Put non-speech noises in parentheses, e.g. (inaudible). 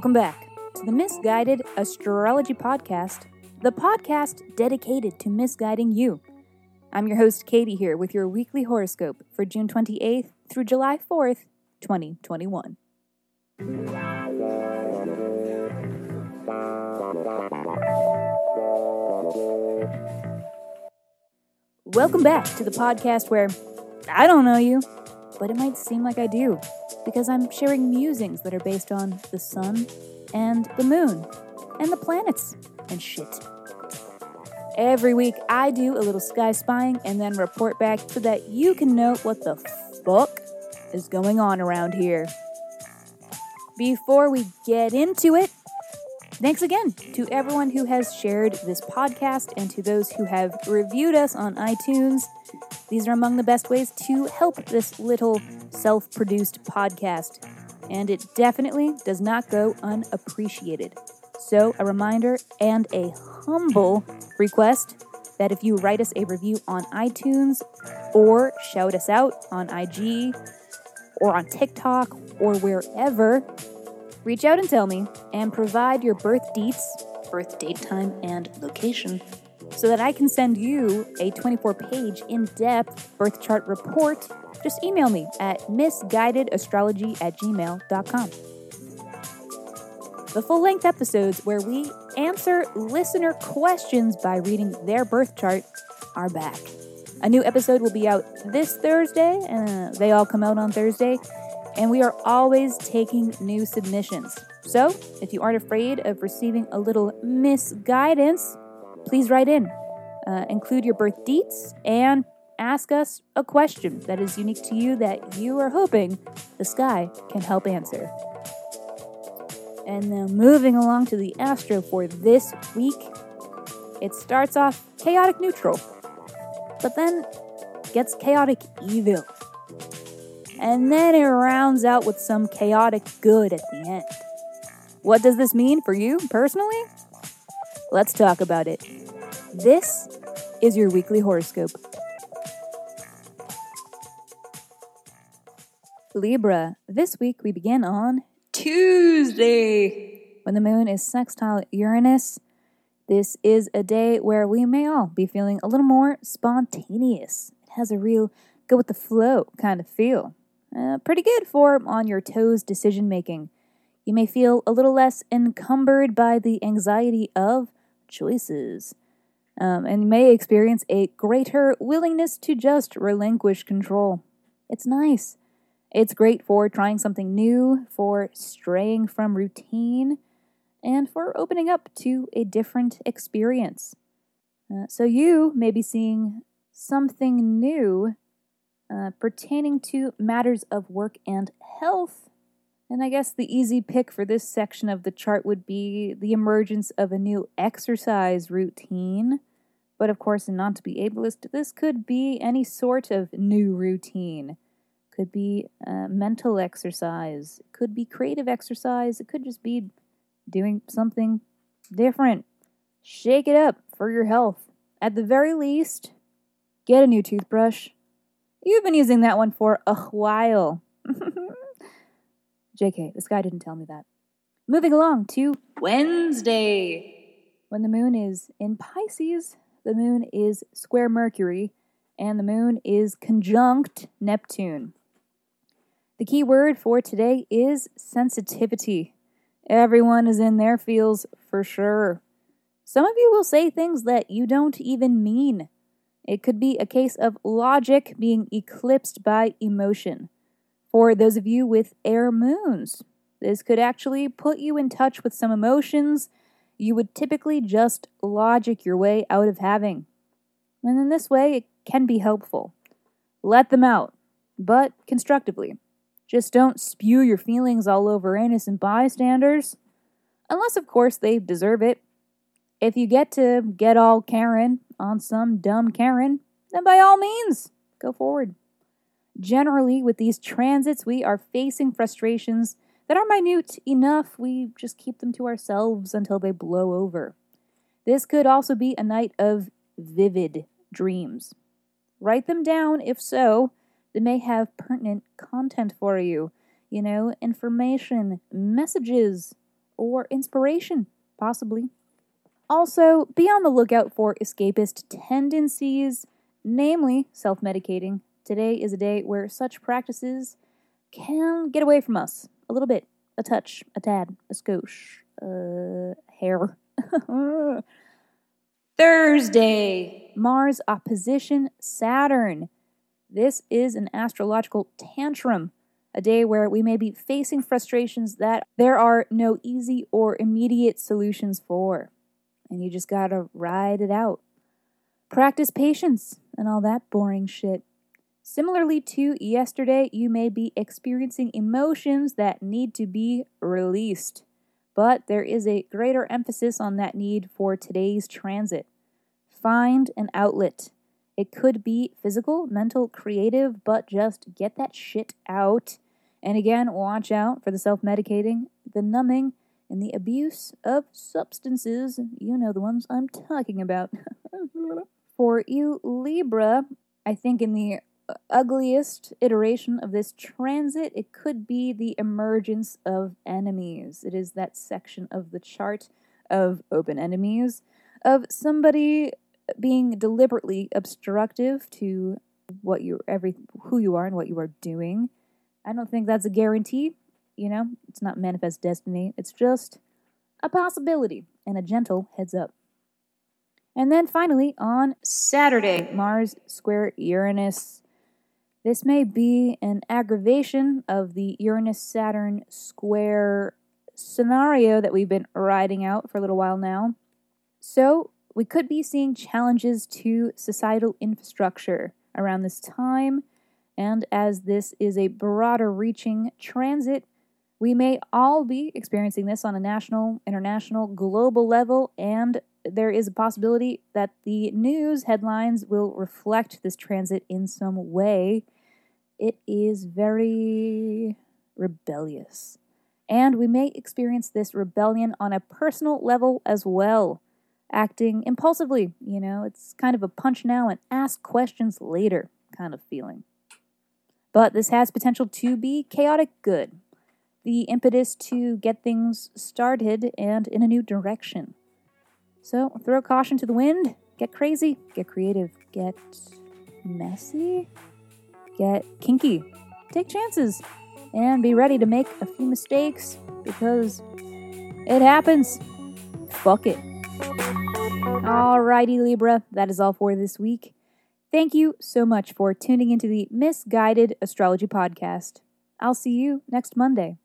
Welcome back to the Misguided Astrology Podcast, the podcast dedicated to misguiding you. I'm your host, Katie, here with your weekly horoscope for June 28th through July 4th, 2021. Welcome back to the podcast where I don't know you, but it might seem like I do because I'm sharing musings that are based on the sun and the moon and the planets and shit. Every week, I do a little sky spying and then report back so that you can know what the fuck is going on around here. Before we get into it, thanks again to everyone who has shared this podcast and to those who have reviewed us on iTunes. These are among the best ways to help this little self produced podcast, and it definitely does not go unappreciated. So, a reminder and a humble request that if you write us a review on iTunes or shout us out on IG or on TikTok or wherever, reach out and tell me and provide your birth deets, birth date time, and location so that I can send you a 24 page in depth birth chart report. Just email me at misguidedastrology at gmail.com. The full length episodes where we answer listener questions by reading their birth chart are back. A new episode will be out this Thursday. Uh, they all come out on Thursday. And we are always taking new submissions. So, if you aren't afraid of receiving a little misguidance, please write in. Uh, include your birth deets and ask us a question that is unique to you that you are hoping the sky can help answer. And now, moving along to the astro for this week, it starts off chaotic neutral, but then gets chaotic evil. And then it rounds out with some chaotic good at the end. What does this mean for you personally? Let's talk about it. This is your weekly horoscope. Libra, this week we begin on Tuesday when the moon is sextile Uranus. This is a day where we may all be feeling a little more spontaneous. It has a real go with the flow kind of feel. Uh, pretty good for on your toes decision making. You may feel a little less encumbered by the anxiety of choices um, and may experience a greater willingness to just relinquish control. It's nice. It's great for trying something new, for straying from routine, and for opening up to a different experience. Uh, so, you may be seeing something new uh, pertaining to matters of work and health. And I guess the easy pick for this section of the chart would be the emergence of a new exercise routine. But of course, not to be ableist, this could be any sort of new routine. Could be uh, mental exercise, could be creative exercise, it could just be doing something different. Shake it up for your health. At the very least, get a new toothbrush. You've been using that one for a while. (laughs) JK, this guy didn't tell me that. Moving along to Wednesday. When the moon is in Pisces, the moon is square Mercury, and the moon is conjunct Neptune. The key word for today is sensitivity. Everyone is in their feels for sure. Some of you will say things that you don't even mean. It could be a case of logic being eclipsed by emotion. For those of you with air moons, this could actually put you in touch with some emotions you would typically just logic your way out of having. And in this way, it can be helpful. Let them out, but constructively. Just don't spew your feelings all over innocent bystanders. Unless, of course, they deserve it. If you get to get all Karen on some dumb Karen, then by all means, go forward. Generally, with these transits, we are facing frustrations that are minute enough, we just keep them to ourselves until they blow over. This could also be a night of vivid dreams. Write them down if so. They may have pertinent content for you, you know, information, messages, or inspiration, possibly. Also, be on the lookout for escapist tendencies, namely self medicating. Today is a day where such practices can get away from us a little bit, a touch, a tad, a skosh, uh, hair. (laughs) Thursday, Mars opposition Saturn. This is an astrological tantrum, a day where we may be facing frustrations that there are no easy or immediate solutions for. And you just gotta ride it out. Practice patience and all that boring shit. Similarly to yesterday, you may be experiencing emotions that need to be released, but there is a greater emphasis on that need for today's transit. Find an outlet. It could be physical, mental, creative, but just get that shit out. And again, watch out for the self medicating, the numbing, and the abuse of substances. You know the ones I'm talking about. (laughs) for you, Libra, I think in the uh, ugliest iteration of this transit, it could be the emergence of enemies. It is that section of the chart of open enemies, of somebody being deliberately obstructive to what you every who you are and what you are doing. I don't think that's a guarantee, you know. It's not manifest destiny. It's just a possibility and a gentle heads up. And then finally on Saturday, Mars square Uranus. This may be an aggravation of the Uranus Saturn square scenario that we've been riding out for a little while now. So, we could be seeing challenges to societal infrastructure around this time, and as this is a broader reaching transit, we may all be experiencing this on a national, international, global level, and there is a possibility that the news headlines will reflect this transit in some way. It is very rebellious. And we may experience this rebellion on a personal level as well acting impulsively. You know, it's kind of a punch now and ask questions later kind of feeling. But this has potential to be chaotic good, the impetus to get things started and in a new direction. So throw caution to the wind, get crazy, get creative, get messy, get kinky, take chances, and be ready to make a few mistakes because it happens. Fuck it. Alrighty, Libra, that is all for this week. Thank you so much for tuning into the Misguided Astrology Podcast. I'll see you next Monday.